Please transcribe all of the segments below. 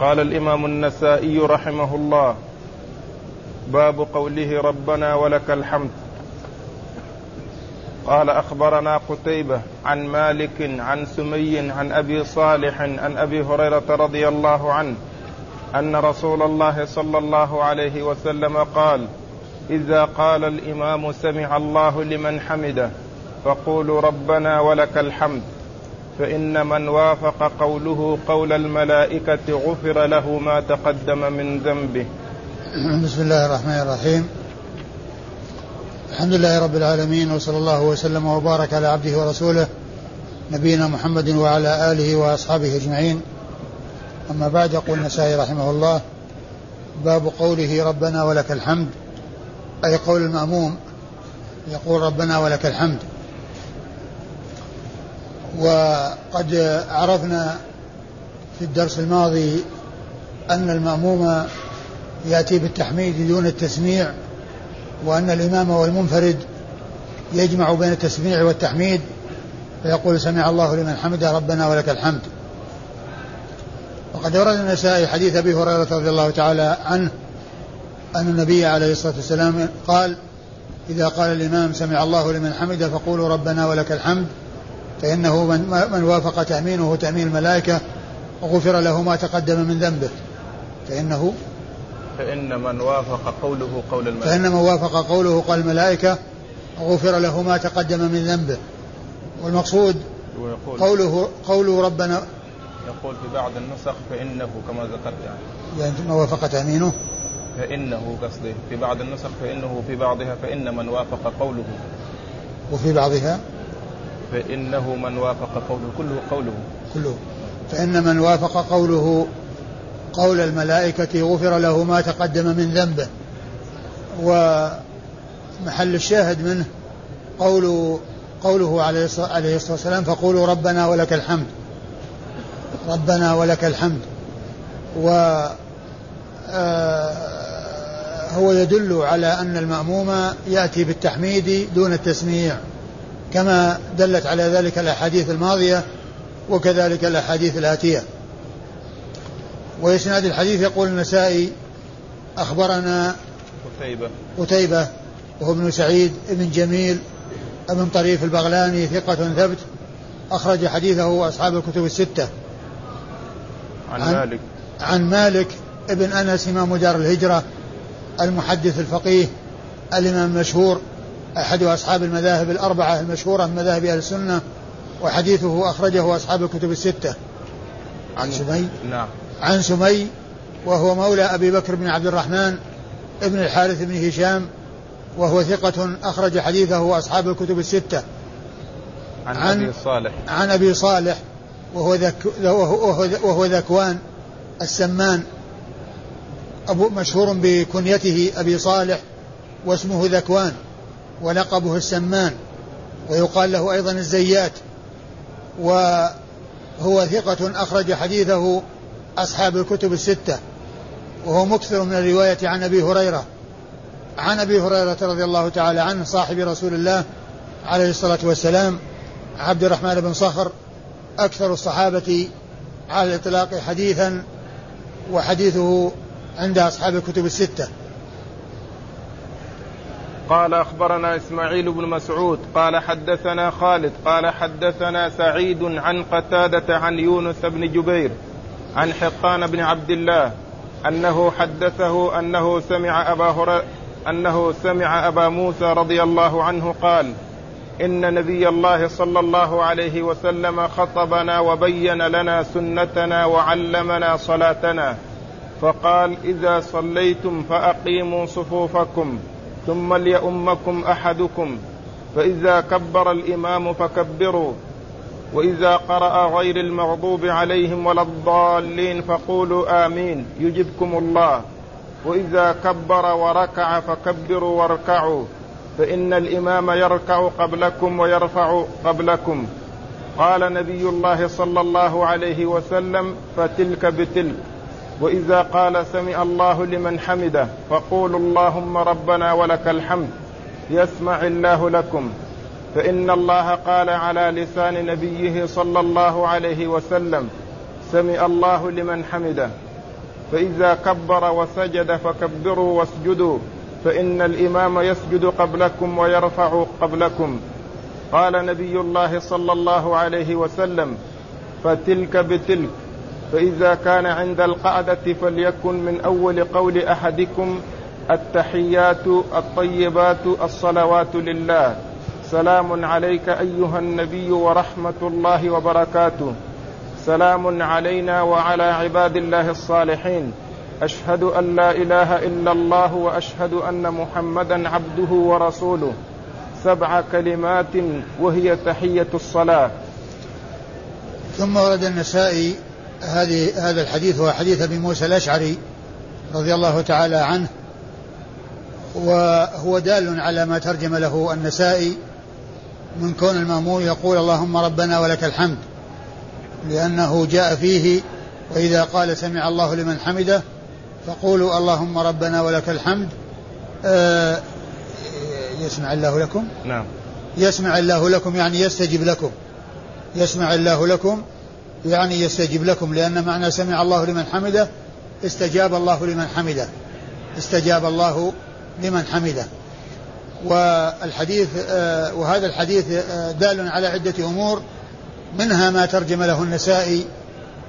قال الإمام النسائي رحمه الله باب قوله ربنا ولك الحمد. قال أخبرنا قتيبة عن مالك عن سمي عن أبي صالح عن أبي هريرة رضي الله عنه أن رسول الله صلى الله عليه وسلم قال إذا قال الإمام سمع الله لمن حمده فقولوا ربنا ولك الحمد. فإن من وافق قوله قول الملائكة غفر له ما تقدم من ذنبه. بسم الله الرحمن الرحيم. الحمد لله رب العالمين وصلى الله وسلم وبارك على عبده ورسوله نبينا محمد وعلى آله وأصحابه أجمعين. أما بعد يقول النسائي رحمه الله باب قوله ربنا ولك الحمد أي قول الماموم يقول ربنا ولك الحمد. وقد عرفنا في الدرس الماضي أن المأموم يأتي بالتحميد دون التسميع وأن الإمام والمنفرد يجمع بين التسميع والتحميد فيقول سمع الله لمن حمده ربنا ولك الحمد. وقد ورد النسائي حديث أبي هريرة رضي الله تعالى عنه أن النبي عليه الصلاة والسلام قال إذا قال الإمام سمع الله لمن حمده فقولوا ربنا ولك الحمد. فإنه من, من وافق تأمينه تأمين الملائكة غفر له ما تقدم من ذنبه. فإنه فإن من وافق قوله قول الملائكة. فإن من وافق قوله قول الملائكة غفر له ما تقدم من ذنبه. والمقصود قوله قوله ربنا يقول في بعض النسخ فإنه كما ذكرت يعني. يعني ما وافق تأمينه. فإنه قصدي في بعض النسخ فإنه في بعضها فإن من وافق قوله. وفي بعضها فإنه من وافق قوله كله قوله. كله. فإن من وافق قوله قول الملائكة غفر له ما تقدم من ذنبه. ومحل الشاهد منه قول قوله عليه الصلاة والسلام فقولوا ربنا ولك الحمد. ربنا ولك الحمد. و آه، هو يدل على أن المأموم يأتي بالتحميد دون التسميع. كما دلت على ذلك الأحاديث الماضية وكذلك الأحاديث الآتية. وإسناد الحديث يقول النسائي أخبرنا قتيبة. قتيبة وهو ابن سعيد ابن جميل ابن طريف البغلاني ثقة ثبت أخرج حديثه أصحاب الكتب الستة. عن, عن مالك. عن مالك ابن أنس إمام دار الهجرة المحدث الفقيه الإمام المشهور. أحد أصحاب المذاهب الأربعة المشهورة من مذاهب أهل السنة وحديثه أخرجه أصحاب الكتب الستة. عن سمي؟ نعم. عن سمي وهو مولى أبي بكر بن عبد الرحمن ابن الحارث بن هشام وهو ثقة أخرج حديثه أصحاب الكتب الستة. عن, عن أبي صالح. عن أبي صالح وهو, ذك وهو, وهو ذكوان السمان. أبو مشهور بكنيته أبي صالح واسمه ذكوان. ولقبه السمان ويقال له أيضا الزيات وهو ثقة أخرج حديثه أصحاب الكتب الستة وهو مكثر من الرواية عن أبي هريرة. عن أبي هريرة رضي الله تعالى عنه صاحب رسول الله عليه الصلاة والسلام عبد الرحمن بن صخر أكثر الصحابة على الإطلاق حديثا وحديثه عند أصحاب الكتب الستة. قال أخبرنا إسماعيل بن مسعود قال حدثنا خالد قال حدثنا سعيد عن قتادة عن يونس بن جبير عن حقان بن عبد الله أنه حدثه أنه سمع أبا هريره أنه سمع أبا موسى رضي الله عنه قال إن نبي الله صلى الله عليه وسلم خطبنا وبين لنا سنتنا وعلمنا صلاتنا فقال إذا صليتم فأقيموا صفوفكم ثم ليؤمكم أحدكم فإذا كبر الإمام فكبروا وإذا قرأ غير المغضوب عليهم ولا الضالين فقولوا آمين يجبكم الله. وإذا كبر وركع فكبروا واركعوا فإن الإمام يركع قبلكم ويرفع قبلكم. قال نبي الله صلى الله عليه وسلم فتلك بتلك. وإذا قال سمع الله لمن حمده فقولوا اللهم ربنا ولك الحمد يسمع الله لكم. فإن الله قال على لسان نبيه صلى الله عليه وسلم سمع الله لمن حمده. فإذا كبر وسجد فكبروا واسجدوا. فإن الإمام يسجد قبلكم ويرفع قبلكم. قال نبي الله صلى الله عليه وسلم فتلك بتلك. فإذا كان عند القعدة فليكن من أول قول أحدكم التحيات الطيبات الصلوات لله. سلام عليك أيها النبي ورحمة الله وبركاته. سلام علينا وعلى عباد الله الصالحين. أشهد أن لا إله إلا الله وأشهد أن محمدا عبده ورسوله. سبع كلمات وهي تحية الصلاة. ثم ورد النسائي هذه هذا الحديث هو حديث أبي موسى الأشعري رضي الله تعالى عنه وهو دال على ما ترجم له النسائي من كون المأمون يقول اللهم ربنا ولك الحمد لأنه جاء فيه وإذا قال سمع الله لمن حمده فقولوا اللهم ربنا ولك الحمد آه يسمع الله لكم؟ نعم. يسمع الله لكم يعني يستجب لكم. يسمع الله لكم يعني يستجيب لكم لأن معنى سمع الله لمن حمده استجاب الله لمن حمده. استجاب الله لمن حمده. والحديث آه، وهذا الحديث آه، دال على عدة أمور منها ما ترجم له النسائي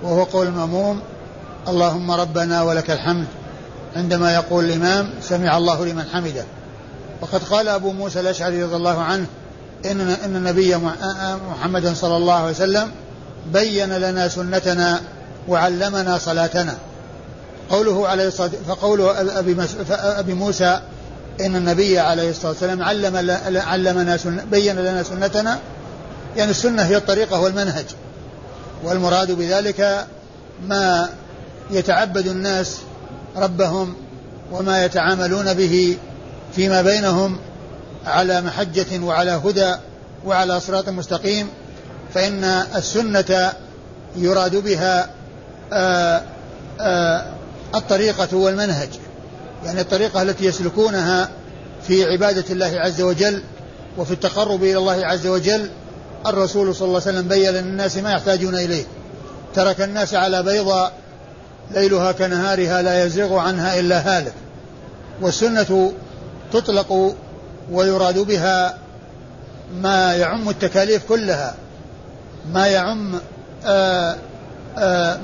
وهو قول المأموم اللهم ربنا ولك الحمد عندما يقول الإمام سمع الله لمن حمده. وقد قال أبو موسى الأشعري رضي الله عنه إن إن النبي محمدا صلى الله عليه وسلم بين لنا سنتنا وعلمنا صلاتنا. قوله عليه الصلاة فقول أبي, موسى إن النبي عليه الصلاة والسلام علم علمنا سنة بين لنا سنتنا. يعني السنة هي الطريقة والمنهج. والمراد بذلك ما يتعبد الناس ربهم وما يتعاملون به فيما بينهم على محجة وعلى هدى وعلى صراط مستقيم. فإن السنة يراد بها آآ آآ الطريقة والمنهج. يعني الطريقة التي يسلكونها في عبادة الله عز وجل وفي التقرب إلى الله عز وجل الرسول صلى الله عليه وسلم بين للناس ما يحتاجون إليه. ترك الناس على بيضاء ليلها كنهارها لا يزيغ عنها إلا هالك. والسنة تطلق ويراد بها ما يعم التكاليف كلها. ما يعم آآ آآ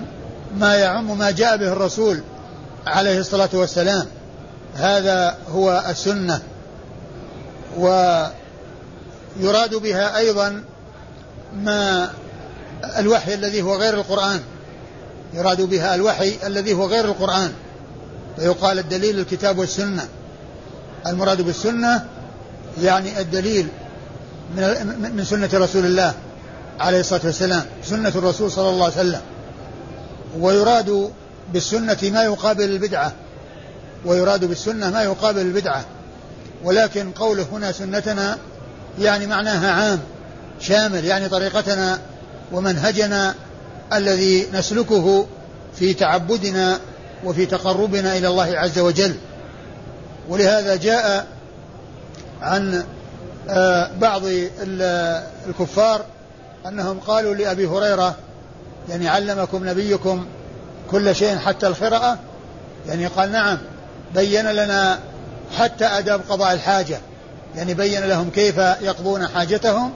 ما يعم ما جاء به الرسول عليه الصلاة والسلام. هذا هو السنة. ويراد بها أيضا ما الوحي الذي هو غير القرآن. يراد بها الوحي الذي هو غير القرآن. فيقال الدليل الكتاب والسنة. المراد بالسنة يعني الدليل من سنة رسول الله. عليه الصلاة والسلام سنة الرسول صلى الله عليه وسلم. ويراد بالسنة ما يقابل البدعة. ويراد بالسنة ما يقابل البدعة. ولكن قوله هنا سنتنا يعني معناها عام شامل يعني طريقتنا ومنهجنا الذي نسلكه في تعبدنا وفي تقربنا إلى الله عز وجل. ولهذا جاء عن آه، بعض الكفار أنهم قالوا لأبي هريرة يعني علمكم نبيكم كل شيء حتى الخرأة يعني قال نعم بين لنا حتى آداب قضاء الحاجة. يعني بين لهم كيف يقضون حاجتهم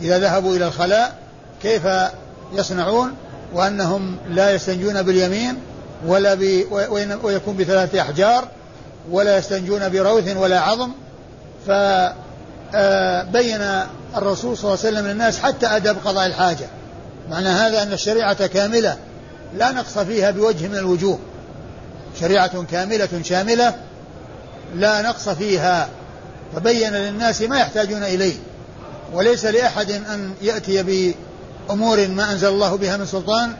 إذا ذهبوا إلى الخلاء كيف يصنعون وأنهم لا يستنجون باليمين ولا ب ويكون بثلاثة أحجار ولا يستنجون بروث ولا عظم. فبين الرسول صلى الله عليه وسلم للناس حتى أدب قضاء الحاجة. معنى هذا أن الشريعة كاملة لا نقص فيها بوجه من الوجوه. شريعة كاملة شاملة لا نقص فيها. فبين للناس ما يحتاجون إليه. وليس لأحد أن يأتي بأمور ما أنزل الله بها من سلطان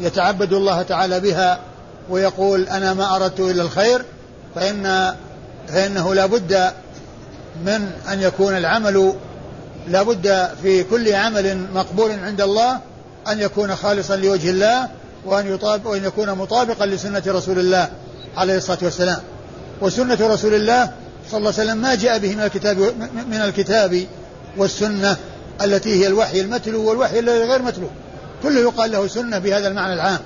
يتعبد الله تعالى بها ويقول أنا ما أردت إلا الخير فإن فإنه لا بد من أن يكون العمل لا بد في كل عمل مقبول عند الله أن يكون خالصا لوجه الله وأن, يطابق وأن يكون مطابقا لسنة رسول الله عليه الصلاة والسلام. وسنة رسول الله صلى الله عليه وسلم ما جاء به من الكتاب من الكتاب والسنة التي هي الوحي المتلو والوحي الذي غير متلو. كله يقال له سنة بهذا المعنى العام.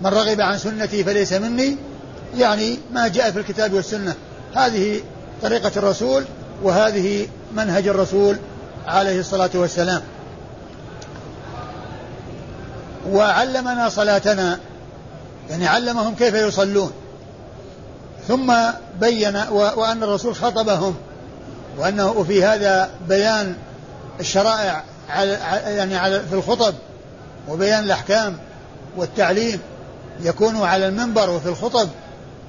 من رغب عن سنتي فليس مني. يعني ما جاء في الكتاب والسنة. هذه طريقة الرسول وهذه منهج الرسول عليه الصلاة والسلام. وعلمنا صلاتنا يعني علمهم كيف يصلون. ثم بين وأن الرسول خطبهم وأنه في هذا بيان الشرائع على يعني على في الخطب وبيان الأحكام والتعليم يكون على المنبر وفي الخطب.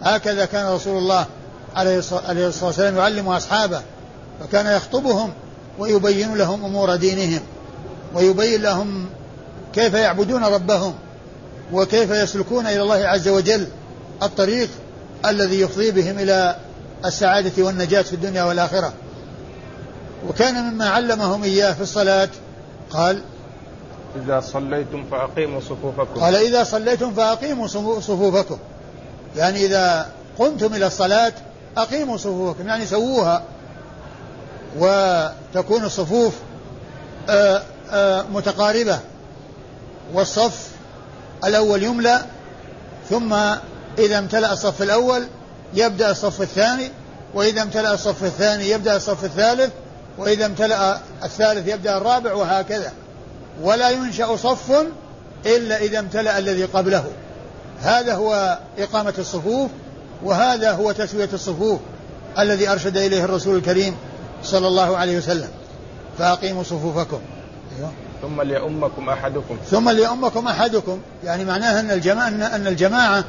هكذا كان رسول الله عليه الصلاة والسلام يعلم أصحابه. فكان يخطبهم ويبين لهم أمور دينهم ويبين لهم كيف يعبدون ربهم وكيف يسلكون إلى الله عز وجل الطريق الذي يفضي بهم إلى السعادة والنجاة في الدنيا والآخرة. وكان مما علمهم إياه في الصلاة قال إذا صليتم فأقيموا صفوفكم. قال إذا صليتم فأقيموا صفوفكم. يعني إذا قمتم إلى الصلاة أقيموا صفوفكم يعني سووها. وتكون الصفوف آه، آه، متقاربة. والصف الأول يملأ ثم إذا امتلأ الصف الأول يبدأ الصف الثاني وإذا امتلأ الصف الثاني يبدأ الصف الثالث وإذا امتلأ الثالث يبدأ الرابع وهكذا. ولا ينشأ صف إلا إذا امتلأ الذي قبله. هذا هو إقامة الصفوف وهذا هو تسوية الصفوف الذي أرشد إليه الرسول الكريم صلى الله عليه وسلم. فأقيموا صفوفكم. أيوه. ثم ليؤمكم أحدكم. ثم ليؤمكم أحدكم. يعني معناها أن الجماعة أن الجماعة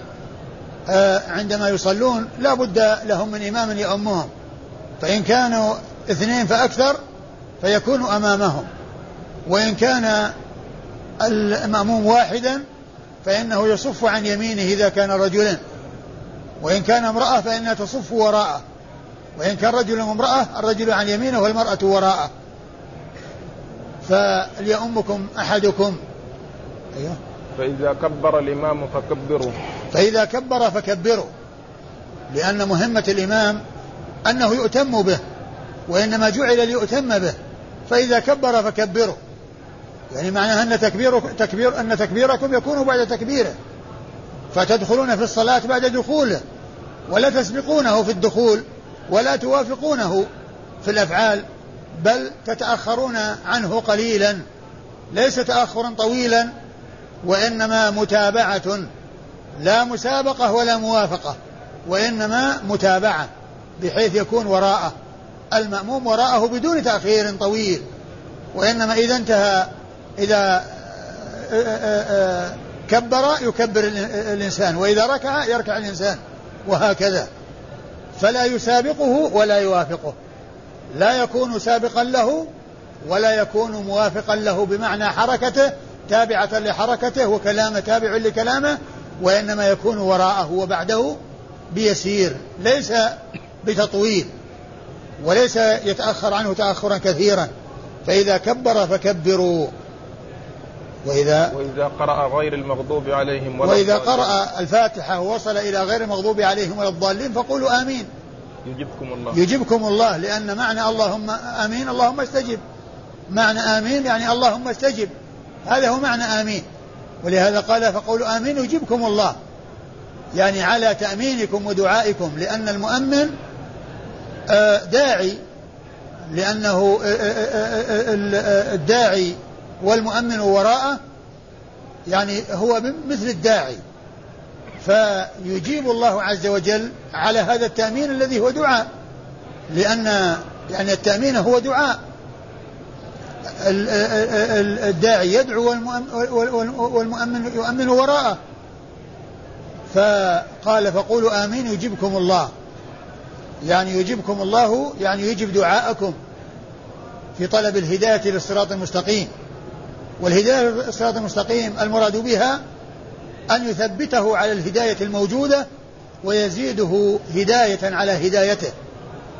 آه، عندما يصلون لا بد لهم من إمام يؤمهم. فإن كانوا اثنين فأكثر فيكون أمامهم. وإن كان المأموم واحدا فإنه يصف عن يمينه إذا كان رجلا وإن كان امرأة فإنها تصف وراءه. وإن كان رجل وامرأة الرجل عن يمينه والمرأة وراءه. فليؤمكم أحدكم. أيوه. فإذا كبر الإمام فكبروا. فإذا كبر فكبروا. لأن مهمة الإمام أنه يؤتم به وإنما جعل ليؤتم به. فإذا كبر فكبروا. يعني معناها أن تكبير تكبير أن تكبيركم يكون بعد تكبيره. فتدخلون في الصلاة بعد دخوله ولا تسبقونه في الدخول. ولا توافقونه في الأفعال بل تتأخرون عنه قليلا. ليس تأخرا طويلا وإنما متابعة. لا مسابقة ولا موافقة وإنما متابعة بحيث يكون وراءه. المأموم وراءه بدون تأخير طويل. وإنما إذا انتهى إذا كبر يكبر الإنسان وإذا ركع يركع الإنسان وهكذا. فلا يسابقه ولا يوافقه. لا يكون سابقا له ولا يكون موافقا له بمعنى حركته تابعة لحركته وكلامه تابع لكلامه وإنما يكون وراءه وبعده بيسير ليس بتطويل وليس يتأخر عنه تأخرا كثيرا. فإذا كبر فكبروا. وإذا وإذا قرأ غير المغضوب عليهم ولا وإذا قرأ الفاتحة ووصل إلى غير المغضوب عليهم ولا الضالين فقولوا آمين يجبكم الله يجبكم الله لأن معنى اللهم آمين اللهم استجب معنى آمين يعني اللهم استجب هذا هو معنى آمين ولهذا قال فقولوا آمين يجبكم الله يعني على تأمينكم ودعائكم لأن المؤمن آه، داعي لأنه آه، آه، الداعي والمؤمن وراءه يعني هو مثل الداعي. فيجيب الله عز وجل على هذا التأمين الذي هو دعاء. لأن يعني التأمين هو دعاء. الداعي يدعو والمؤمن يؤمن وراءه. فقال فقولوا آمين يجيبكم الله. يعني يجيبكم الله يعني يجيب دعاءكم في طلب الهداية للصراط المستقيم. والهداية للصراط المستقيم المراد بها أن يثبته على الهداية الموجودة ويزيده هداية على هدايته.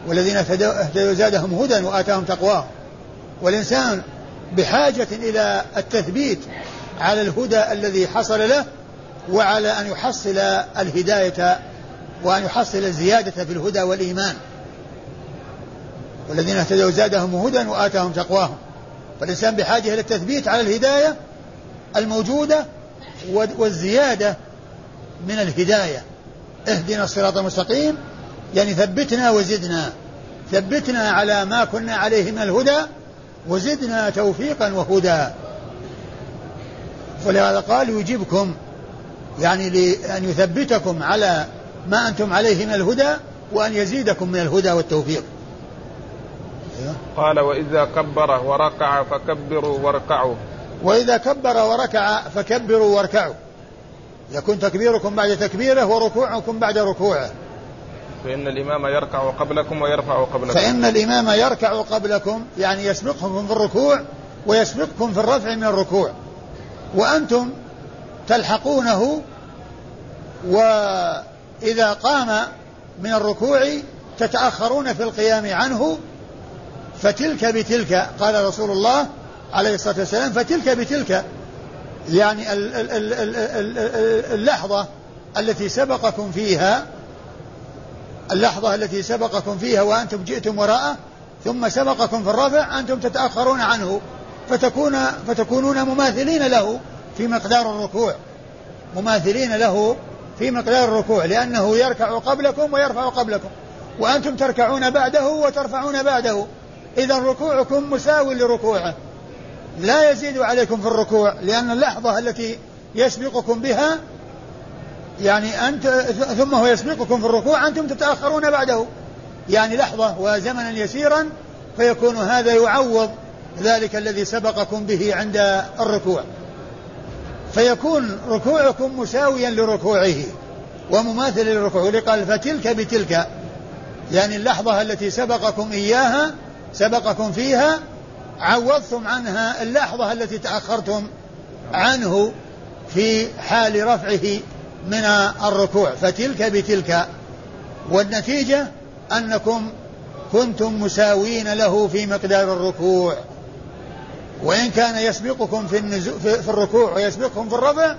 والذين اهتدوا زادهم هدى وآتاهم تقواه والإنسان بحاجة إلى التثبيت على الهدى الذي حصل له وعلى أن يحصل الهداية وأن يحصل الزيادة في الهدى والإيمان. والذين اهتدوا زادهم هدى وآتاهم تقواهم. فالإنسان بحاجة إلى التثبيت على الهداية الموجودة والزيادة من الهداية. اهدنا الصراط المستقيم. يعني ثبتنا وزدنا. ثبتنا على ما كنا عليه من الهدى وزدنا توفيقا وهدى. ولهذا قال يجيبكم يعني لأن يثبتكم على ما أنتم عليه من الهدى وأن يزيدكم من الهدى والتوفيق. قال وإذا كبر وركع فكبروا واركعوا. وإذا كبر وركع فكبروا واركعوا. يكون تكبيركم بعد تكبيره وركوعكم بعد ركوعه. فإن الإمام يركع قبلكم ويرفع قبلكم. فإن الإمام يركع قبلكم يعني يسبقكم في الركوع ويسبقكم في الرفع من الركوع. وأنتم تلحقونه وإذا قام من الركوع تتأخرون في القيام عنه فتلك بتلك قال رسول الله عليه الصلاة والسلام فتلك بتلك يعني اللحظة التي سبقكم فيها اللحظة التي سبقكم فيها وأنتم جئتم وراءه ثم سبقكم في الرفع أنتم تتأخرون عنه فتكون فتكونون مماثلين له في مقدار الركوع مماثلين له في مقدار الركوع لأنه يركع قبلكم ويرفع قبلكم وأنتم تركعون بعده وترفعون بعده. إذا ركوعكم مساو لركوعه. لا يزيد عليكم في الركوع لأن اللحظة التي يسبقكم بها يعني أنت ثم هو يسبقكم في الركوع أنتم تتأخرون بعده. يعني لحظة وزمنا يسيرا فيكون هذا يعوض ذلك الذي سبقكم به عند الركوع. فيكون ركوعكم مساويا لركوعه ومماثل للركوع قال فتلك بتلك. يعني اللحظة التي سبقكم إياها سبقكم فيها عوضتم عنها اللحظة التي تأخرتم عنه في حال رفعه من الركوع. فتلك بتلك والنتيجة أنكم كنتم مساوين له في مقدار الركوع. وإن كان يسبقكم في, النزو في الركوع ويسبقكم في الرفع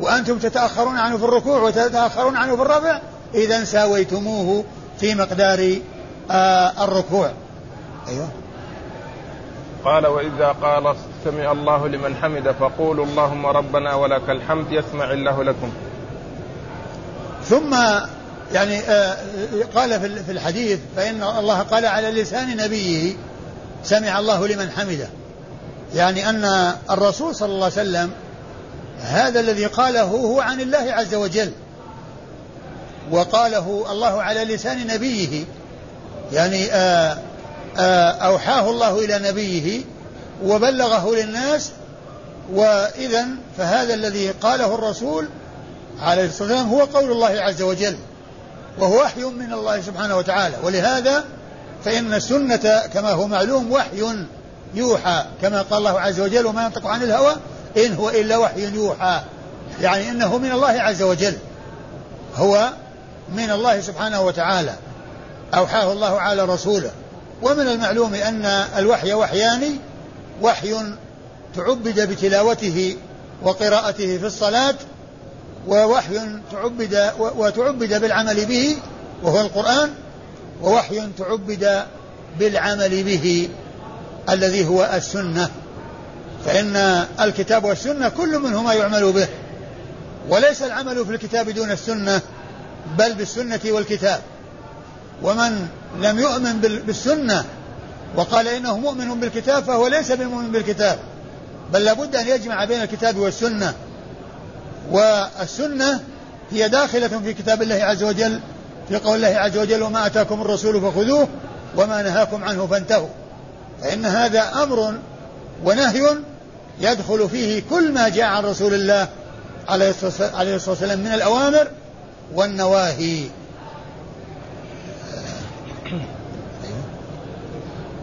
وأنتم تتأخرون عنه في الركوع وتتأخرون عنه في الرفع إذا ساويتموه في مقدار آه الركوع. أيوه. قال وإذا قال سمع الله لمن حمد فقولوا اللهم ربنا ولك الحمد يسمع الله لكم. ثم يعني آه قال في الحديث فإن الله قال على لسان نبيه سمع الله لمن حمده. يعني أن الرسول صلى الله عليه وسلم هذا الذي قاله هو عن الله عز وجل. وقاله الله على لسان نبيه. يعني آه، أوحاه الله إلى نبيه وبلغه للناس وإذا فهذا الذي قاله الرسول عليه الصلاة والسلام هو قول الله عز وجل وهو وحي من الله سبحانه وتعالى. ولهذا فإن السنة كما هو معلوم وحي يوحى كما قال الله عز وجل وما ينطق عن الهوى إن هو إلا وحي يوحى يعني إنه من الله عز وجل هو من الله سبحانه وتعالى. أوحاه الله على رسوله. ومن المعلوم أن الوحي وحيان وحي تعبد بتلاوته وقراءته في الصلاة ووحي تعبد وتعبد بالعمل به وهو القرآن ووحي تعبد بالعمل به الذي هو السنة. فإن الكتاب والسنة كل منهما يعمل به. وليس العمل في الكتاب دون السنة بل بالسنة والكتاب. ومن لم يؤمن بالسنة وقال إنه مؤمن بالكتاب فهو ليس بمؤمن بالكتاب بل لابد أن يجمع بين الكتاب والسنة والسنة هي داخلة في كتاب الله عز وجل في قول الله عز وجل وما أتاكم الرسول فخذوه وما نهاكم عنه فانتهوا فإن هذا أمر ونهي يدخل فيه كل ما جاء عن رسول الله عليه الصلاة والسلام من الأوامر والنواهي.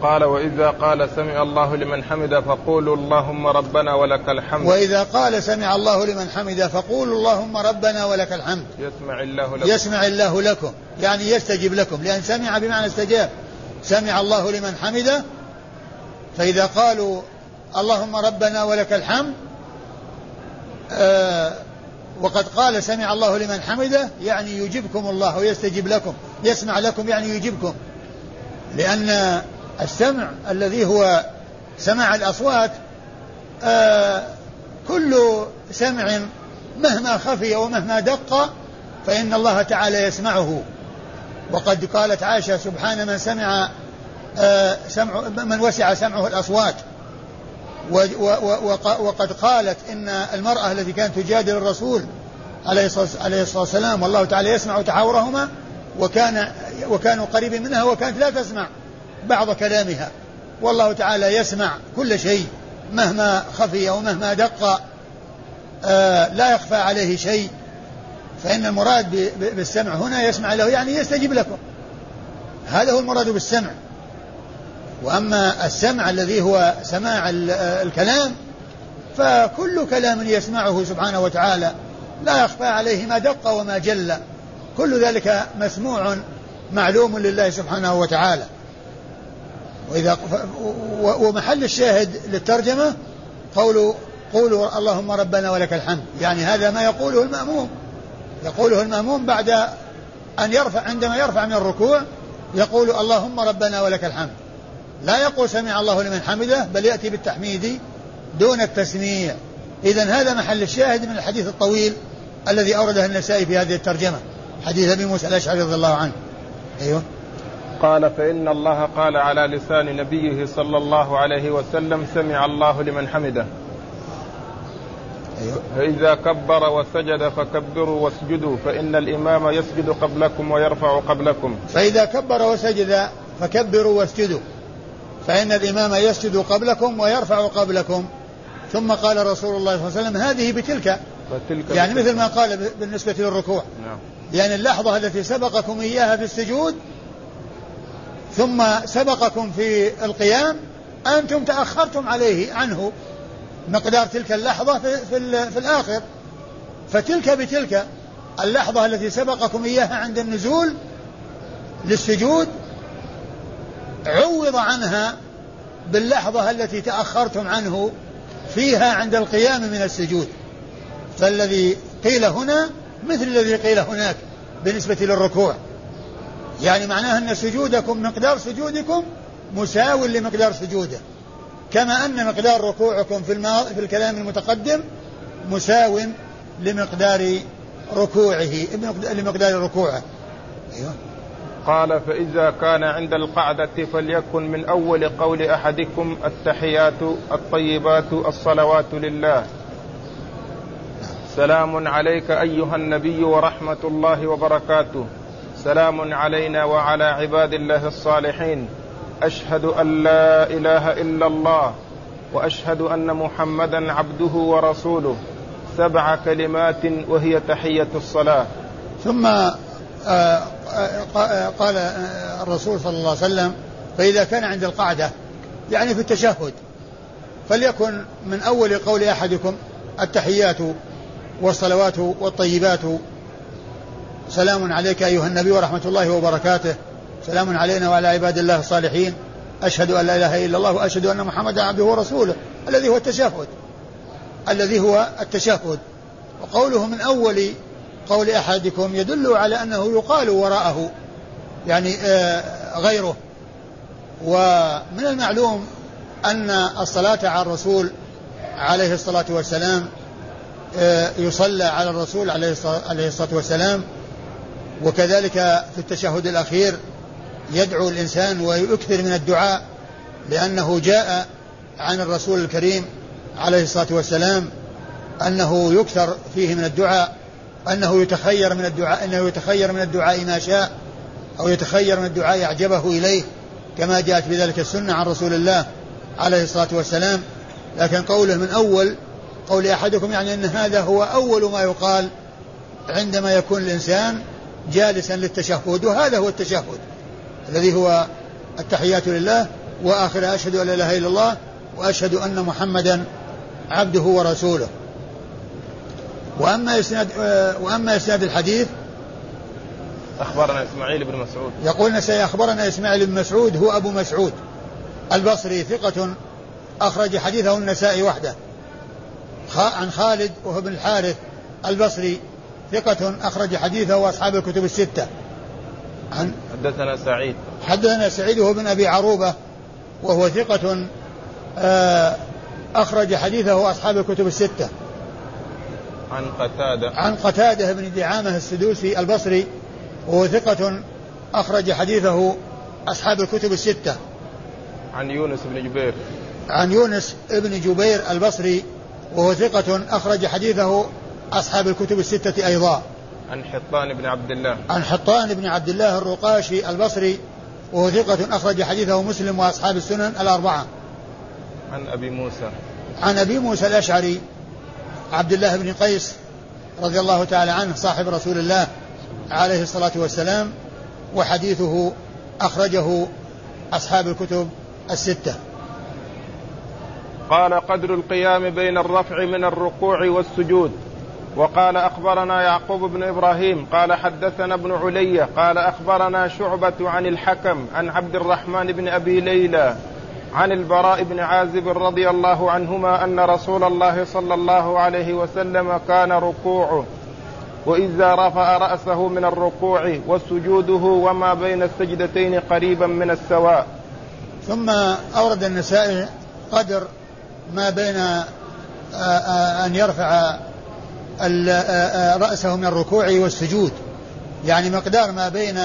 قال وإذا قال سمع الله لمن حمد فقولوا اللهم ربنا ولك الحمد. وإذا قال سمع الله لمن حمد فقولوا اللهم ربنا ولك الحمد. يسمع الله لكم. يسمع الله لكم. يعني يستجيب لكم. لأن سمع بمعنى استجاب. سمع الله لمن حمده فإذا قالوا اللهم ربنا ولك الحمد آه وقد قال سمع الله لمن حمده يعني يجيبكم الله ويستجيب لكم. يسمع لكم يعني يجيبكم. لأن السمع الذي هو سماع الأصوات آه كل سمع مهما خفي ومهما دق فإن الله تعالى يسمعه. وقد قالت عائشة سبحان من سمع آه، سمع من وسع سمعه الأصوات. وقد قالت إن المرأة التي كانت تجادل الرسول عليه الصلاة والسلام والله تعالى يسمع تحاورهما وكان وكانوا قريبين منها وكانت لا تسمع بعض كلامها. والله تعالى يسمع كل شيء مهما خفي ومهما دق آه لا يخفى عليه شيء. فإن المراد بالسمع هنا يسمع له يعني يستجيب لكم. هذا هو المراد بالسمع. وأما السمع الذي هو سماع الكلام فكل كلام يسمعه سبحانه وتعالى لا يخفى عليه ما دق وما جل. كل ذلك مسموع معلوم لله سبحانه وتعالى. وإذا ومحل الشاهد للترجمة قول قولوا اللهم ربنا ولك الحمد. يعني هذا ما يقوله المأموم. يقوله المأموم بعد أن يرفع عندما يرفع من الركوع يقول اللهم ربنا ولك الحمد. لا يقول سمع الله لمن حمده بل يأتي بالتحميد دون التسميع. إذا هذا محل الشاهد من الحديث الطويل الذي أورده النسائي في هذه الترجمة. حديث أبي موسى الأشعري رضي الله عنه. أيوه. قال فإن الله قال على لسان نبيه صلى الله عليه وسلم سمع الله لمن حمده. أيوه. فإذا كبر وسجد فكبروا واسجدوا فإن الإمام يسجد قبلكم ويرفع قبلكم. فإذا كبر وسجد فكبروا واسجدوا. فإن الإمام يسجد قبلكم ويرفع قبلكم. ثم قال رسول الله صلى الله عليه وسلم هذه بتلك. فتلك يعني مثل ما قال بالنسبة للركوع. نعم. يعني اللحظة التي سبقكم إياها في السجود ثم سبقكم في القيام أنتم تأخرتم عليه عنه مقدار تلك اللحظة في, في, في الآخر. فتلك بتلك اللحظة التي سبقكم إياها عند النزول للسجود عوض عنها باللحظة التي تأخرتم عنه فيها عند القيام من السجود. فالذي قيل هنا مثل الذي قيل هناك بالنسبة للركوع. يعني معناه أن سجودكم مقدار سجودكم مساو لمقدار سجوده. كما أن مقدار ركوعكم في. في الكلام المتقدم مساو لمقدار ركوعه لمقدار ركوعه. أيوه. قال فإذا كان عند القعدة فليكن من أول قول أحدكم التحيات الطيبات الصلوات لله. سلام عليك أيها النبي ورحمة الله وبركاته. سلام علينا وعلى عباد الله الصالحين. أشهد أن لا إله إلا الله وأشهد أن محمدا عبده ورسوله. سبع كلمات وهي تحية الصلاة. ثم آه، قال الرسول صلى الله عليه وسلم فإذا كان عند القعدة يعني في التشهد فليكن من أول قول أحدكم التحيات والصلوات والطيبات. سلام عليك أيها النبي ورحمة الله وبركاته. سلام علينا وعلى عباد الله الصالحين. أشهد أن لا إله إلا الله وأشهد أن محمدا عبده ورسوله. الذي هو التشهد. الذي هو التشهد. وقوله من أول قول أحدكم يدل على أنه يقال وراءه. يعني آه، غيره. ومن المعلوم أن الصلاة على الرسول عليه الصلاة والسلام يصلى على الرسول عليه الصلاة والسلام. وكذلك في التشهد الأخير يدعو الإنسان ويكثر من الدعاء لأنه جاء عن الرسول الكريم عليه الصلاة والسلام أنه يكثر فيه من الدعاء أنه يتخير من الدعاء أنه يتخير من الدعاء ما شاء أو يتخير من الدعاء أعجبه إليه كما جاءت بذلك السنة عن رسول الله عليه الصلاة والسلام. لكن قوله من أول قول أحدكم يعني أن هذا هو أول ما يقال عندما يكون الإنسان جالسا للتشهد وهذا هو التشهد الذي هو التحيات لله وآخر أشهد أن لا إله إلا الله وأشهد أن محمدا عبده ورسوله. وأما إسناد وأما إسناد الحديث أخبرنا إسماعيل بن مسعود. يقول أخبرنا إسماعيل بن مسعود هو أبو مسعود البصري ثقة أخرج حديثه النسائي وحده. عن خالد وهو بن الحارث البصري ثقة أخرج حديثه وأصحاب الكتب الستة. عن حدثنا سعيد. حدثنا سعيد وهو بن أبي عروبة وهو ثقة آه، أخرج حديثه أصحاب الكتب الستة. عن قتادة. عن قتادة بن دعامة السدوسي البصري وهو ثقة أخرج حديثه أصحاب الكتب الستة. عن يونس بن جبير. عن يونس بن جبير البصري وهو ثقة أخرج حديثه أصحاب الكتب الستة أيضا. عن حطان بن عبد الله. عن حطان بن عبد الله الرقاشي البصري وهو ثقة أخرج حديثه مسلم وأصحاب السنن الأربعة. عن أبي موسى. عن أبي موسى الأشعري عبد الله بن قيس رضي الله تعالى عنه صاحب رسول الله عليه الصلاة والسلام وحديثه أخرجه أصحاب الكتب الستة. قال قدر القيام بين الرفع من الركوع والسجود. وقال أخبرنا يعقوب بن إبراهيم قال حدثنا ابن علي قال أخبرنا شعبة عن الحكم عن عبد الرحمن بن أبي ليلى عن البراء بن عازب رضي الله عنهما أن رسول الله صلى الله عليه وسلم كان ركوعه. وإذا رفع رأسه من الركوع وسجوده وما بين السجدتين قريبا من السواء. ثم أورد النسائي قدر ما بين أن يرفع رأسه من الركوع والسجود. يعني مقدار ما بين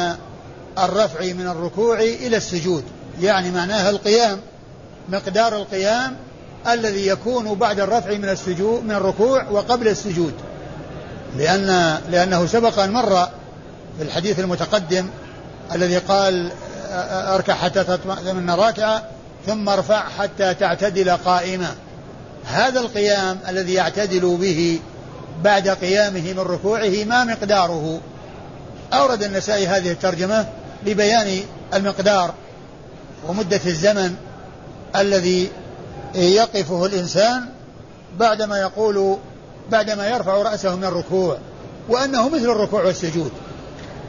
الرفع من الركوع إلى السجود. يعني معناها القيام مقدار القيام الذي يكون بعد الرفع من السجود من الركوع وقبل السجود. لأن لأنه سبق أن مر في الحديث المتقدم الذي قال أركع حتى تطمئن راكعة ثم ارفع حتى تعتدل قائما. هذا القيام الذي يعتدل به بعد قيامه من ركوعه ما مقداره. أورد النسائي هذه الترجمة لبيان المقدار ومدة الزمن الذي يقفه الإنسان بعدما يقول بعدما يرفع رأسه من الركوع وأنه مثل الركوع والسجود.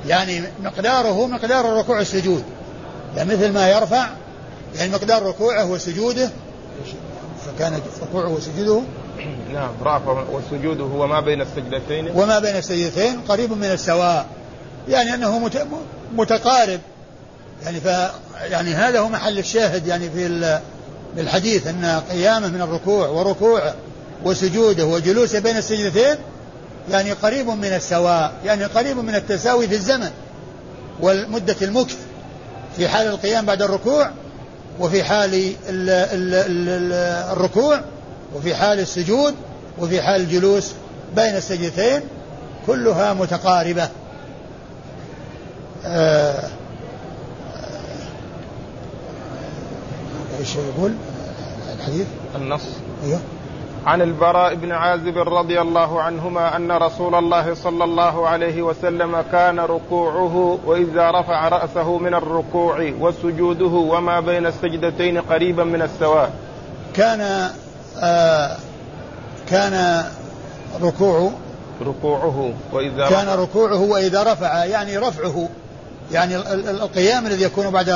يعني مقداره مقدار الركوع والسجود. يعني مثل ما يرفع يعني مقدار ركوعه وسجوده. فكان ركوعه وسجوده. نعم رأفع وسجوده وما بين السجدتين. وما بين السجدتين قريب من السواء. يعني أنه متقارب. يعني ف يعني هذا هو محل الشاهد يعني في الحديث أن قيامه من الركوع وركوعه وسجوده وجلوسه بين السجدتين يعني قريب من السواء. يعني قريب من التساوي في الزمن والمدة المكث في حال القيام بعد الركوع. وفي حال ال ال ال الركوع وفي حال السجود وفي حال الجلوس بين السجدتين كلها متقاربة. آه إيش يقول؟ الحديث؟ النص. أيوه. عن البراء بن عازب رضي الله عنهما أن رسول الله صلى الله عليه وسلم كان ركوعه وإذا رفع رأسه من الركوع وسجوده وما بين السجدتين قريبا من السواء. كان آه كان ركوع ركوعه وإذا كان ركوعه وإذا رفع يعني رفعه يعني القيام الذي يكون بعد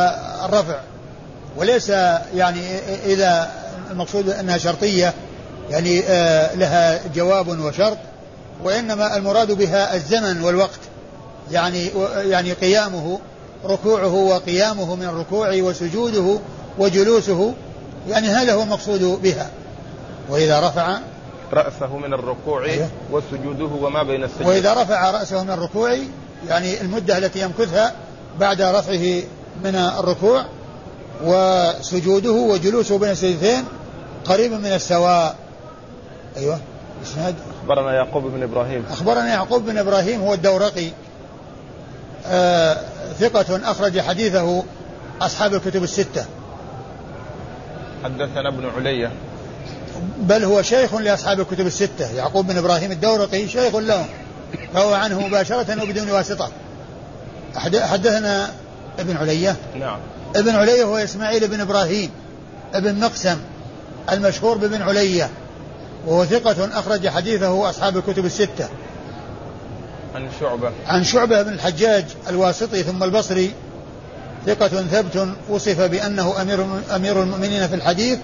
الرفع. وليس يعني إذا المقصود أنها شرطية يعني آه لها جواب وشرط وإنما المراد بها الزمن والوقت يعني يعني قيامه ركوعه وقيامه من الركوع وسجوده وجلوسه يعني هذا هو المقصود بها. وإذا رفع رأسه من الركوع أيوه. وسجوده وما بين السجود. وإذا رفع رأسه من الركوع يعني المدة التي يمكثها بعد رفعه من الركوع وسجوده وجلوسه بين السجدتين قريب من السواء. أيوه. إسناد. أخبرنا يعقوب بن إبراهيم. أخبرنا يعقوب بن إبراهيم هو الدورقي. آه ثقة أخرج حديثه أصحاب الكتب الستة. حدثنا ابن علية. بل هو شيخ لأصحاب الكتب الستة. يعقوب بن إبراهيم الدورقي شيخ لهم. فهو عنه مباشرة وبدون واسطة. حدثنا ابن علية. نعم. ابن علية هو إسماعيل بن إبراهيم. ابن مقسم المشهور بابن علية. وهو ثقة أخرج حديثه أصحاب الكتب الستة. عن شعبة. عن شعبة بن الحجاج الواسطي ثم البصري. ثقة ثبت وصف بأنه أمير أمير المؤمنين في الحديث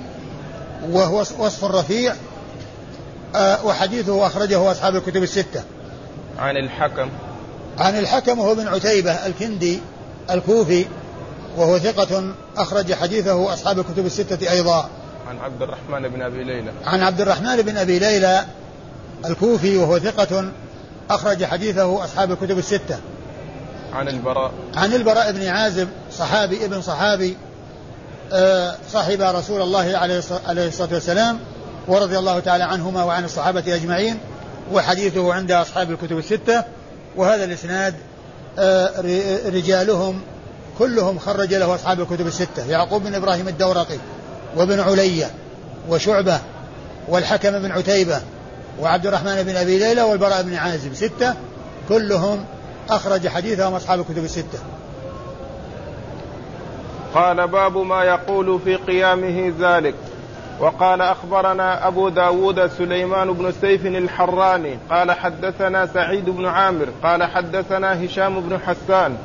وهو وصف رفيع آه، وحديثه أخرجه أصحاب الكتب الستة. عن الحكم. عن الحكم وهو بن عتيبة الكندي الكوفي وهو ثقة أخرج حديثه أصحاب الكتب الستة أيضا. عن عبد الرحمن بن أبي ليلى. عن عبد الرحمن بن أبي ليلى الكوفي وهو ثقة أخرج حديثه أصحاب الكتب الستة. عن البراء. عن البراء بن عازب صحابي ابن صحابي آه، صاحب رسول الله عليه الصلاة والسلام ورضي الله تعالى عنهما وعن الصحابة أجمعين وحديثه عند أصحاب الكتب الستة وهذا الإسناد آه، رجالهم كلهم خرج له أصحاب الكتب الستة يعقوب بن إبراهيم الدورقي. وابن علية وشعبة والحكم بن عتيبة وعبد الرحمن بن أبي ليلى والبراء بن عازب ستة كلهم أخرج حديثهم أصحاب الكتب الستة. قال باب ما يقول في قيامه ذلك. وقال أخبرنا أبو داود سليمان بن سيف الحراني قال حدثنا سعيد بن عامر قال حدثنا هشام بن حسان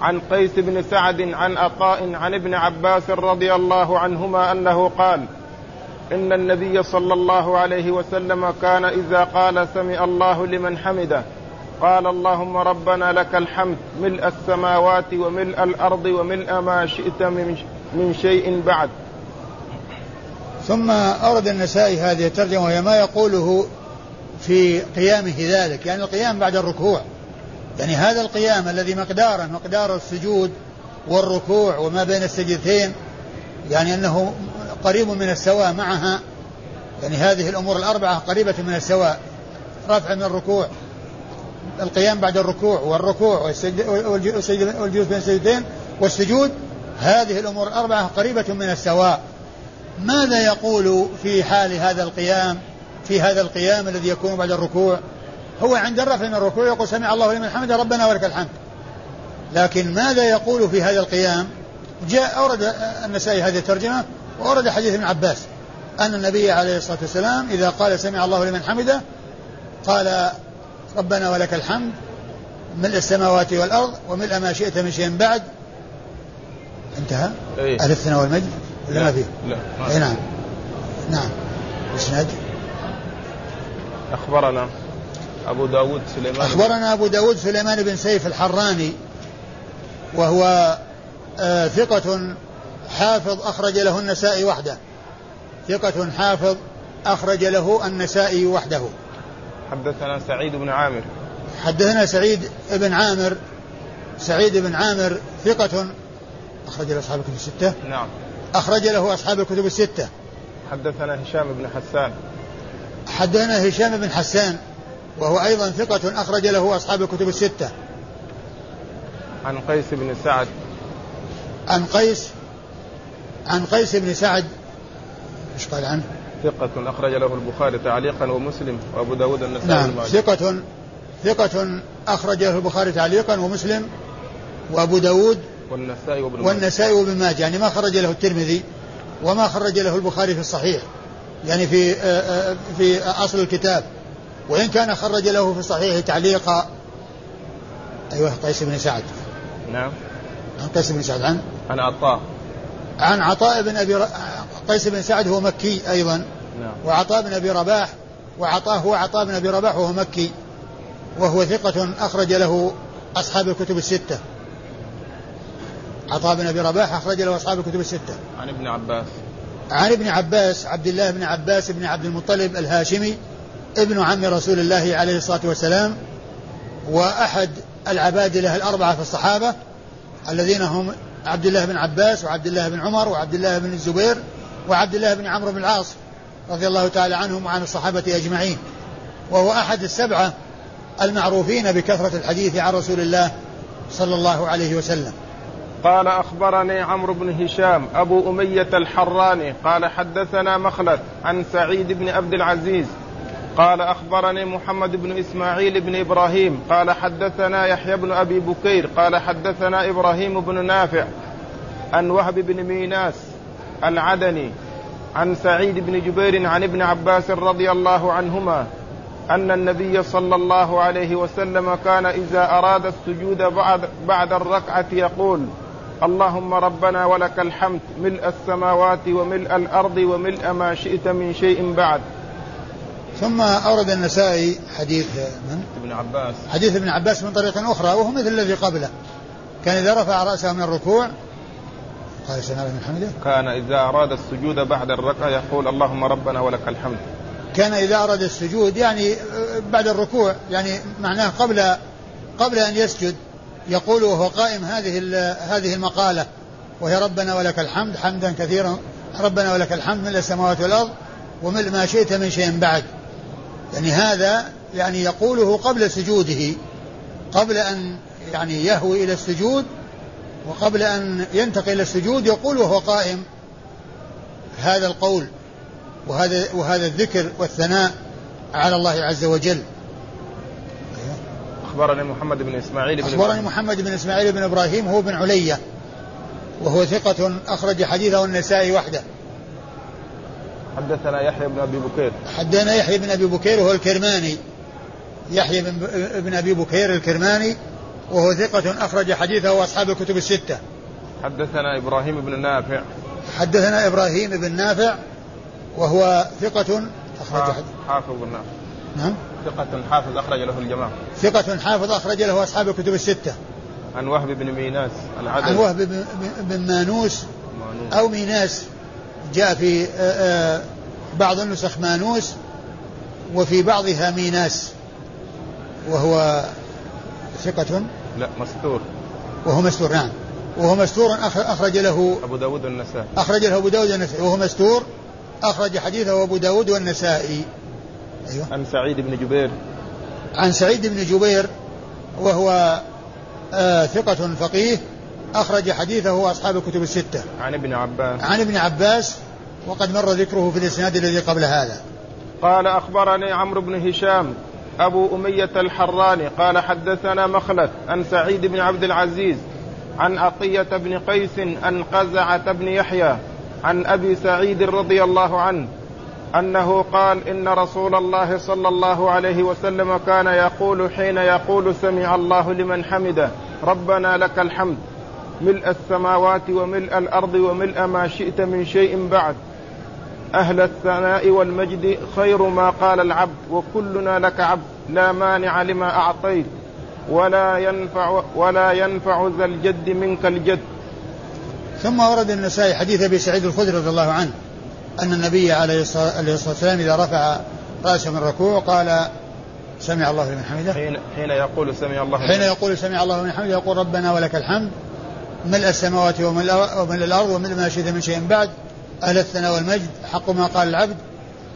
عن قيس بن سعد عن عطاء عن ابن عباس رضي الله عنهما أنه قال إن النبي صلى الله عليه وسلم كان إذا قال سمع الله لمن حمده قال اللهم ربنا لك الحمد ملء السماوات وملء الأرض وملء ما شئت من شيء بعد. ثم أورد النسائي هذه الترجمة وهي ما يقوله في قيامه ذلك يعني القيام بعد الركوع. يعني هذا القيام الذي مقداره مقدار السجود والركوع وما بين السجدتين يعني أنه قريب من السواء معها يعني هذه الأمور الأربعة قريبة من السواء رفع من الركوع القيام بعد الركوع والركوع والجلوس بين السجدتين والسجود هذه الأمور الأربعة قريبة من السواء. ماذا يقول في حال هذا القيام في هذا القيام الذي يكون بعد الركوع؟ هو عند الرفع من الركوع يقول سمع الله لمن حمد ربنا ولك الحمد. لكن ماذا يقول في هذا القيام؟ جاء أورد النسائي هذه الترجمة وأورد حديث ابن عباس أن النبي عليه الصلاة والسلام إذا قال سمع الله لمن حمده قال ربنا ولك الحمد ملء السماوات والأرض وملء ما شئت من شيء بعد. انتهى؟ أيه؟ ألف والمجد؟ ولا ما فيه؟ لا اي نعم. نعم. إسناد؟ أخبرنا. أبو داود سليمان أخبرنا أبو داود سليمان بن سيف الحراني وهو آه ثقة حافظ أخرج له النسائي وحده. ثقة حافظ أخرج له النسائي وحده. حدثنا سعيد بن عامر. حدثنا سعيد بن عامر سعيد بن عامر ثقة أخرج له أصحاب الكتب الستة. نعم. أخرج له أصحاب الكتب الستة. حدثنا هشام بن حسان. حدثنا هشام بن حسان. وهو أيضا ثقة أخرج له أصحاب الكتب الستة. عن قيس بن سعد. عن قيس عن قيس بن سعد. إيش قال عنه؟ ثقة أخرج له البخاري تعليقا ومسلم وأبو داود النسائي نعم ثقة ثقة أخرج له البخاري تعليقا ومسلم وأبو داود والنسائي وابن ماجه. والنسائي وابن ماجه. يعني ما خرج له الترمذي وما خرج له البخاري في الصحيح. يعني في آه، آه، في أصل الكتاب. وإن كان خرج له في الصحيح تعليقا أيوه قيس بن سعد. نعم. عن قيس بن سعد عن؟ عن عطاء. عن عطاء بن أبي ر... قيس بن سعد هو مكي أيضا. نعم. وعطاء بن أبي رباح وعطاء هو عطاء بن أبي رباح وهو مكي. وهو ثقة أخرج له أصحاب الكتب الستة. عطاء بن أبي رباح أخرج له أصحاب الكتب الستة. عن ابن عباس. عن ابن عباس عبد الله بن عباس بن عبد المطلب الهاشمي. ابن عم رسول الله عليه الصلاة والسلام وأحد العبادلة الأربعة في الصحابة الذين هم عبد الله بن عباس وعبد الله بن عمر وعبد الله بن الزبير وعبد الله بن عمرو بن العاص رضي الله تعالى عنهم وعن الصحابة أجمعين. وهو أحد السبعة المعروفين بكثرة الحديث عن رسول الله صلى الله عليه وسلم. قال أخبرني عمرو بن هشام أبو أمية الحراني قال حدثنا مخلد عن سعيد بن عبد العزيز قال أخبرني محمد بن إسماعيل بن إبراهيم قال حدثنا يحيى بن أبي بكير قال حدثنا إبراهيم بن نافع عن وهب بن ميناس العدني عن سعيد بن جبير عن ابن عباس رضي الله عنهما أن النبي صلى الله عليه وسلم كان إذا أراد السجود بعد, بعد الركعة يقول اللهم ربنا ولك الحمد ملء السماوات وملء الأرض وملء ما شئت من شيء بعد. ثم أورد النسائي حديث من؟ ابن عباس. حديث ابن عباس من طريق أخرى وهو مثل الذي قبله. كان إذا رفع رأسه من الركوع قال سمع من حمده كان إذا أراد السجود بعد الركعة يقول اللهم ربنا ولك الحمد. كان إذا أراد السجود يعني بعد الركوع يعني معناه قبل قبل أن يسجد يقول وهو قائم هذه هذه المقالة وهي ربنا ولك الحمد حمدا كثيرا ربنا ولك الحمد ملء السماوات والأرض وملء ما شئت من شيء بعد. يعني هذا يعني يقوله قبل سجوده قبل أن يعني يهوي إلى السجود وقبل أن ينتقل إلى السجود يقول وهو قائم. هذا القول وهذا وهذا الذكر والثناء على الله عز وجل. أخبرني محمد بن إسماعيل بن أخبرني محمد بن إسماعيل بن إبراهيم هو بن علية وهو ثقة أخرج حديثه النسائي وحده. حدثنا يحيى بن أبي بكير. حدثنا يحيى بن أبي بكير وهو الكرماني. يحيى بن, أبي بكير الكرماني وهو ثقة أخرج حديثه أصحاب الكتب الستة. حدثنا إبراهيم بن نافع. حدثنا إبراهيم بن نافع وهو ثقة أخرج حافظ بن نافع. نعم. ثقة حافظ أخرج له الجماعة. ثقة حافظ أخرج له أصحاب الكتب الستة. عن وهب بن ميناس العدل. عن وهب بن مانوس. أو ميناس. جاء في آه، آه، بعض النسخ مانوس وفي بعضها ميناس وهو ثقة؟ لا مستور. وهو مستور نعم. وهو مستور أخرج له أبو داود والنسائي. أخرج له أبو داود والنسائي. وهو مستور أخرج حديثه أبو داود والنسائي. أيوة. عن سعيد بن جبير. عن سعيد بن جبير وهو آه ثقة فقيه. أخرج حديثه أصحاب الكتب الستة. عن ابن عباس. عن ابن عباس وقد مر ذكره في الإسناد الذي قبل هذا. قال أخبرني عمرو بن هشام أبو أمية الحراني قال حدثنا مخلد عن سعيد بن عبد العزيز عن عطية بن قيس عن قزعة بن يحيى عن أبي سعيد رضي الله عنه أنه قال إن رسول الله صلى الله عليه وسلم كان يقول حين يقول سمع الله لمن حمده ربنا لك الحمد. ملء السماوات وملء الأرض وملء ما شئت من شيء بعد. أهل الثناء والمجد خير ما قال العبد وكلنا لك عبد لا مانع لما أعطيت. ولا ينفع ولا ينفع ذا الجد منك الجد. ثم ورد النسائي حديث أبي سعيد الخدري رضي الله عنه أن النبي عليه الصلاة والسلام إذا رفع رأسه من الركوع قال سمع الله لمن حمده. حين حين يقول سمع الله حين يقول سمع الله لمن حمده يقول ربنا ولك الحمد. ملء السماوات وملء الأرض وملء ما شئت من شيء بعد. أهل الثناء والمجد حق ما قال العبد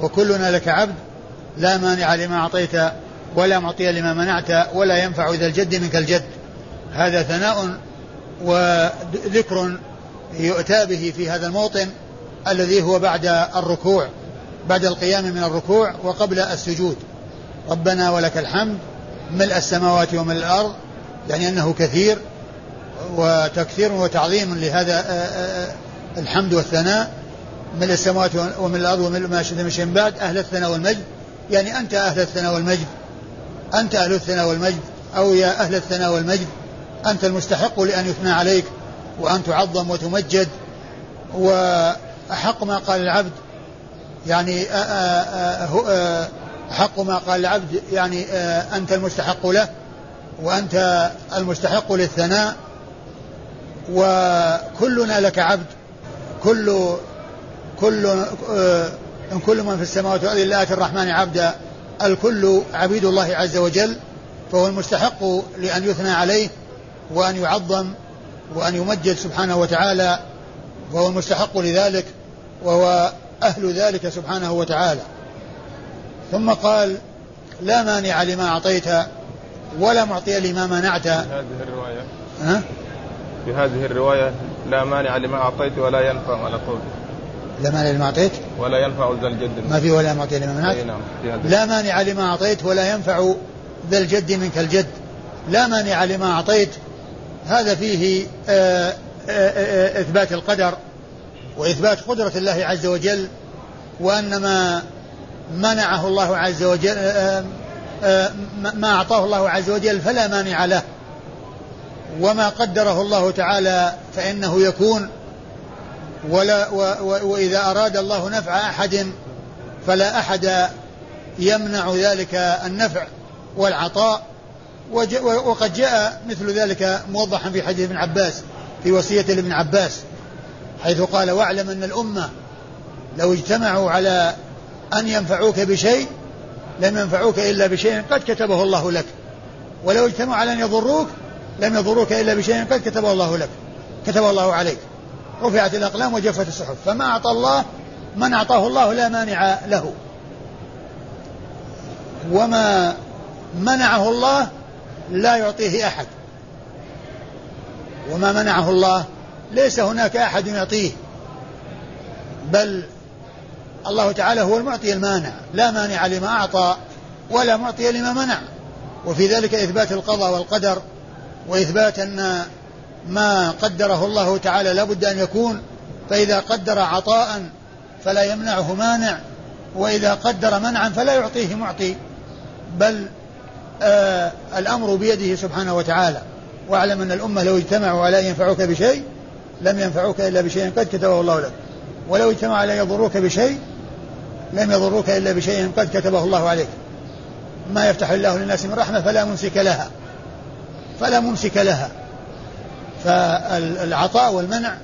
وكلنا لك عبد. لا مانع لما أعطيت ولا معطي لما منعت ولا ينفع ذا الجد منك الجد. هذا ثناء وذكر يؤتى به في هذا الموطن الذي هو بعد الركوع بعد القيام من الركوع وقبل السجود. ربنا ولك الحمد. ملء السماوات وملء الأرض يعني أنه كثير. وتكثير وتعظيم لهذا آه، آه، آه، الحمد والثناء. ملء السماوات وملء الأرض وملء ما شئت من شيء بعد. أهل الثناء والمجد. يعني أنت أهل الثناء والمجد. أنت أهل الثناء والمجد. أو يا أهل الثناء والمجد. أنت المستحق لأن يثنى عليك وأن تعظم وتمجد. و أحق ما قال العبد. يعني أحق ما قال العبد. يعني أنت المستحق له وأنت المستحق للثناء. وكلنا لك عبد. كل كل إن كل من في السماوات والأرض إلا آتي الرحمن عبدا. الكل عبيد الله عز وجل فهو المستحق لأن يثنى عليه وأن يعظم وأن يمجد سبحانه وتعالى وهو المستحق لذلك وهو أهل ذلك سبحانه وتعالى. ثم قال لا مانع لما أعطيت ولا معطي لما منعت. هذه الرواية. ها؟ في هذه الرواية لا مانع لما أعطيت ولا ينفع على قول لا مانع لما أعطيت؟ ولا ينفع ذا الجد ما في ولا معطي لما منعت نعم لا مانع لما أعطيت ولا ينفع ذا الجد منك الجد. لا مانع لما أعطيت. هذا فيه آآ آآ إثبات القدر وإثبات قدرة الله عز وجل وأن ما منعه الله عز وجل آه، آه، ما أعطاه الله عز وجل فلا مانع له. وما قدره الله تعالى فإنه يكون ولا و و وإذا أراد الله نفع أحد فلا أحد يمنع ذلك النفع والعطاء. وقد جاء مثل ذلك موضحا في حديث ابن عباس في وصية لابن عباس حيث قال واعلم أن الأمة لو اجتمعوا على أن ينفعوك بشيء لم ينفعوك إلا بشيء قد كتبه الله لك. ولو اجتمعوا على أن يضروك لم يضروك إلا بشيء قد كتبه الله لك. كتب الله عليك. رفعت الأقلام وجفت الصحف. فما أعطى الله من أعطاه الله لا مانع له. وما منعه الله لا يعطيه أحد. وما منعه الله ليس هناك أحد يعطيه. بل الله تعالى هو المعطي المانع. لا مانع لما أعطى ولا معطي لما منع. وفي ذلك إثبات القضاء والقدر. وإثبات أن ما قدره الله تعالى لابد أن يكون فإذا قدر عطاء فلا يمنعه مانع وإذا قدر منعا فلا يعطيه معطي. بل آه الأمر بيده سبحانه وتعالى. واعلم أن الأمة لو اجتمعوا على أن ينفعوك بشيء لم ينفعوك إلا بشيء قد كتبه الله لك. ولو اجتمعوا على أن يضروك بشيء لم يضروك إلا بشيء قد كتبه الله عليك. ما يفتح الله للناس من رحمة فلا ممسك لها. فلا ممسك لها. فالعطاء والمنع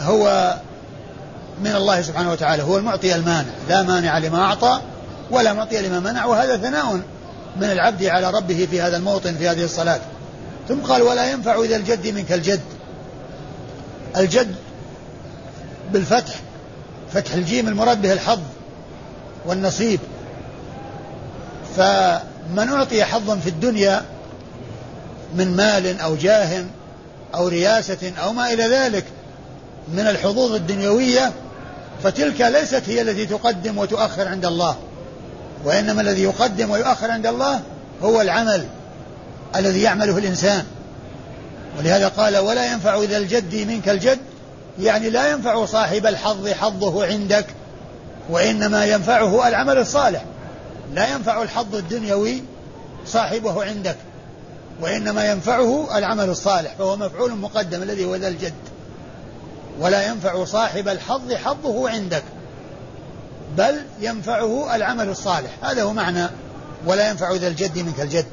هو من الله سبحانه وتعالى هو المعطي المانع لا مانع لما أعطى ولا معطي لما منع وهذا ثناء من العبد على ربه في هذا الموطن في هذه الصلاة. ثم قال ولا ينفع إذا الجد منك الجد. الجد بالفتح فتح الجيم المراد به الحظ والنصيب. فمن أعطي حظا في الدنيا من مال أو جاه أو رياسة أو ما إلى ذلك من الحظوظ الدنيوية فتلك ليست هي التي تقدم وتؤخر عند الله. وإنما الذي يقدم ويؤخر عند الله هو العمل الذي يعمله الإنسان. ولهذا قال ولا ينفع إذا الجد منك الجد يعني لا ينفع صاحب الحظ حظه عندك وإنما ينفعه العمل الصالح. لا ينفع الحظ الدنيوي صاحبه عندك. وإنما ينفعه العمل الصالح فهو مفعول مقدم الذي هو ذا الجد. ولا ينفع صاحب الحظ حظه عندك بل ينفعه العمل الصالح. هذا هو معنى ولا ينفع ذا الجد منك الجد.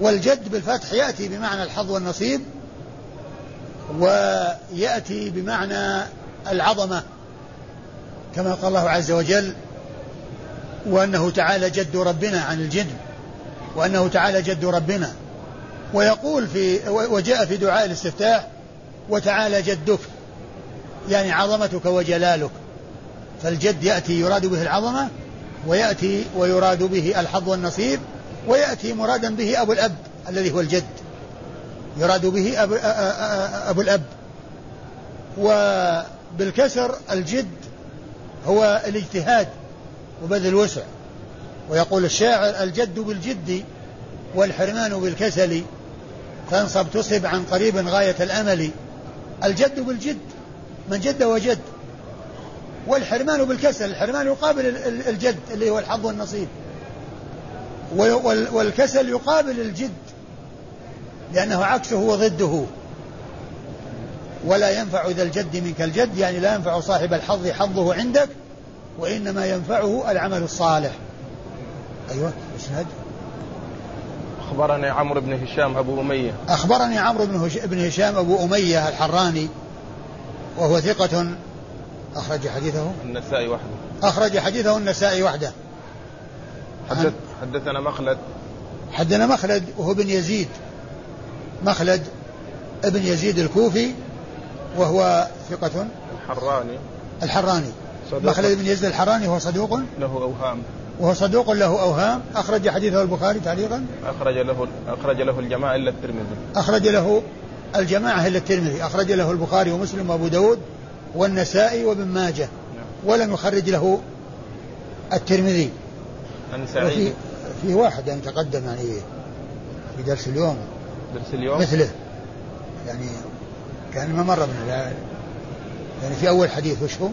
والجد بالفتح يأتي بمعنى الحظ والنصيب ويأتي بمعنى العظمة كما قال الله عز وجل وأنه تعالى جد ربنا عن الجد وأنه تعالى جد ربنا. ويقول في وجاء في دعاء الاستفتاح وتعالى جدك يعني عظمتك وجلالك. فالجد يأتي يراد به العظمة ويأتي ويراد به الحظ والنصيب ويأتي مرادا به أبو الأب الذي هو الجد. يراد به أبو, أبو الأب. وبالكسر الجد هو الاجتهاد وبذل الوسع. ويقول الشاعر الجد بالجد والحرمان بالكسل فانصب تصب عن قريب غاية الأمل. الجد بالجد من جد وجد والحرمان بالكسل الحرمان يقابل الجد اللي هو الحظ والنصيب. والكسل يقابل الجد لأنه عكسه وضده. ولا ينفع ذا الجد منك الجد يعني لا ينفع صاحب الحظ حظه عندك وإنما ينفعه العمل الصالح. أيوة اسناد أخبرني عمرو بن هشام أبو أمية. أخبرني عمرو بن هشام أبو أمية الحراني وهو ثقة أخرج حديثه؟ النسائي وحده. أخرج حديثه النسائي وحده. حدث حدثنا مخلد. حدثنا مخلد وهو بن يزيد. مخلد ابن يزيد الكوفي وهو ثقة. الحراني. الحراني. صدوق مخلد بن يزيد الحراني هو صدوق. له أوهام. وهو صدوق له أوهام. أخرج حديثه البخاري تعليقا. أخرج له أخرج له الجماعة إلا الترمذي. أخرج له الجماعة إلا الترمذي. أخرج له البخاري ومسلم وأبو داود والنسائي وابن ماجه. نعم. ولم يخرج له الترمذي. عن سعيد. في واحد يعني تقدم يعني في درس اليوم. درس اليوم؟ مثله. يعني كان ما مر من يعني في أول حديث وش هو؟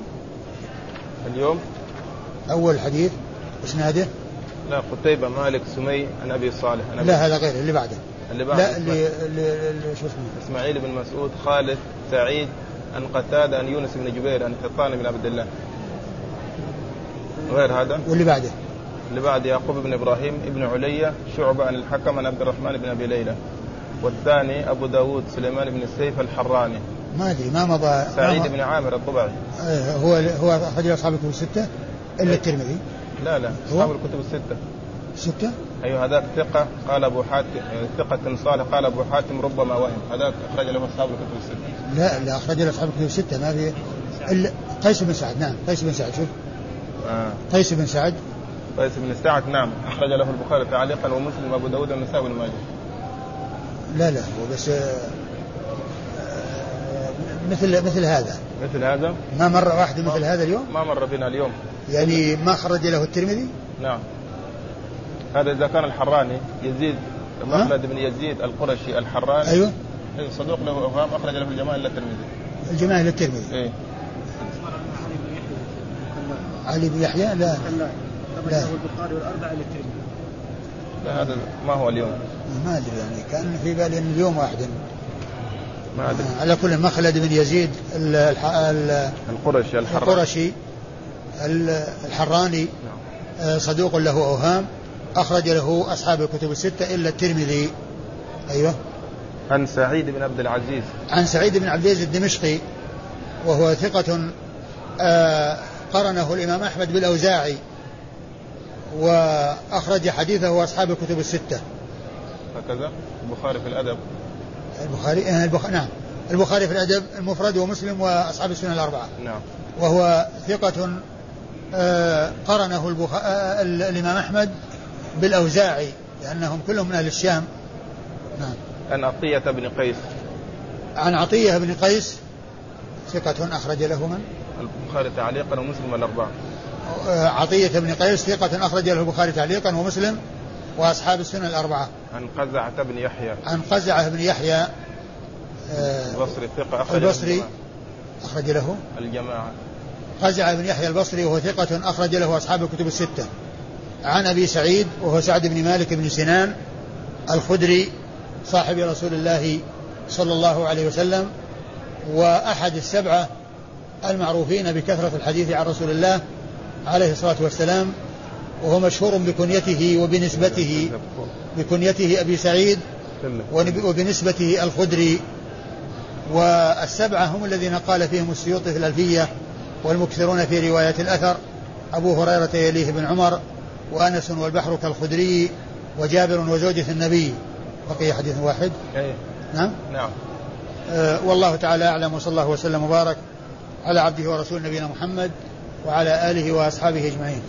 اليوم؟ أول حديث. إسناده؟ لا قتيبة مالك سمي عن أبي صالح. عن أبي لا هذا غير اللي بعده. اللي بعده لا اللي, اللي, شو اسمه؟ إسماعيل بن مسعود خالد سعيد عن قتادة عن يونس بن جبير عن حطان بن عبد الله. غير هذا؟ واللي بعده؟ اللي بعد يعقوب بن إبراهيم ابن عليا شعبة عن الحكم عن عبد الرحمن بن أبي ليلى. والثاني أبو داود سليمان بن السيف الحراني. ما أدري ما مضى سعيد بن عامر الضبعي إيه، هو هو اخرج اصحاب الكتب الستة إلا الترمذي. لا لا؟ أصحاب الكتب الستة. ستة؟ أيوه هذاك ثقة. قال أبو حاتم ثقة صالح. قال أبو حاتم ربما وهم. هذاك أخرج له أصحاب الكتب الستة. لا لا أخرج له أصحاب الكتب الستة. ما في إلا قيس بن سعد. نعم قيس بن سعد. شوف. آه. قيس بن سعد. قيس بن سعد نعم. أخرج له البخاري تعليقا ومسلم وأبو داود والنسائي بن ماجه. لا لا هو بس آه، آه، مثل مثل هذا. مثل هذا؟ ما مرة واحدة مثل هذا اليوم؟ ما مر بنا اليوم. يعني ما خرج له الترمذي؟ نعم. هذا إذا كان الحراني يزيد مخلد بن يزيد القرشي الحراني. أيوه. أيوه صدوق له أوهام أخرج له الجماعة إلا الترمذي. الجماعة للترمذي إيه. علي بن يحيى؟ لا. لا. لا. البخاري والأربعة للترمذي لا هذا ما هو اليوم. ما أدري يعني كان في بالي أن اليوم واحد. ما أدري. على كل مخلد بن يزيد ال- الح- ال- القرشي الحراني. القرشي. ال- الحراني نعم. آه، صدوق له أوهام. أخرج له أصحاب الكتب الستة إلا الترمذي. أيوه. عن سعيد بن عبد العزيز. عن سعيد بن عبد العزيز الدمشقي وهو ثقة آه، قرنه الإمام أحمد بالأوزاعي وأخرج حديثه أصحاب الكتب الستة. هكذا. البخاري في الأدب. البخاري آه، البخ... نعم. البخاري في الأدب المفرد ومسلم وأصحاب السنن الأربعة. نعم. وهو ثقة قرنه البخ... آه، ال- الإمام أحمد بالأوزاعي لأنهم كلهم من أهل الشام. نعم. عن عطية بن قيس. عن عطية بن قيس ثقة أخرج له من؟ البخاري تعليقا ومسلم الأربعة. آه، عطية بن قيس ثقة أخرج له البخاري تعليقا ومسلم وأصحاب السنن الأربعة. عن قزعة بن يحيى. عن قزعة بن يحيى آه، البصري ثقة أخرج البصري. أخرج له. الجماعة. قزعة بن يحيى البصري وهو ثقة أخرج له أصحاب الكتب الستة. عن أبي سعيد وهو سعد بن مالك بن سنان الخدري صاحب رسول الله صلى الله عليه وسلم وأحد السبعة المعروفين بكثرة الحديث عن رسول الله عليه الصلاة والسلام وهو مشهور بكنيته وبنسبته بكنيته أبي سعيد وبنسبته الخدري. والسبعة هم الذين قال فيهم السيوطي في الألفية والمكثرون في رواية الأثر أبو هريرة يليه بن عمر وأنس والبحر كالخدري وجابر وزوجة النبي. بقي حديث واحد؟ إيه. نعم؟ نعم. أه والله تعالى أعلم وصلى الله وسلم وبارك على عبده ورسول نبينا محمد وعلى آله وأصحابه أجمعين.